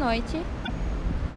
noite.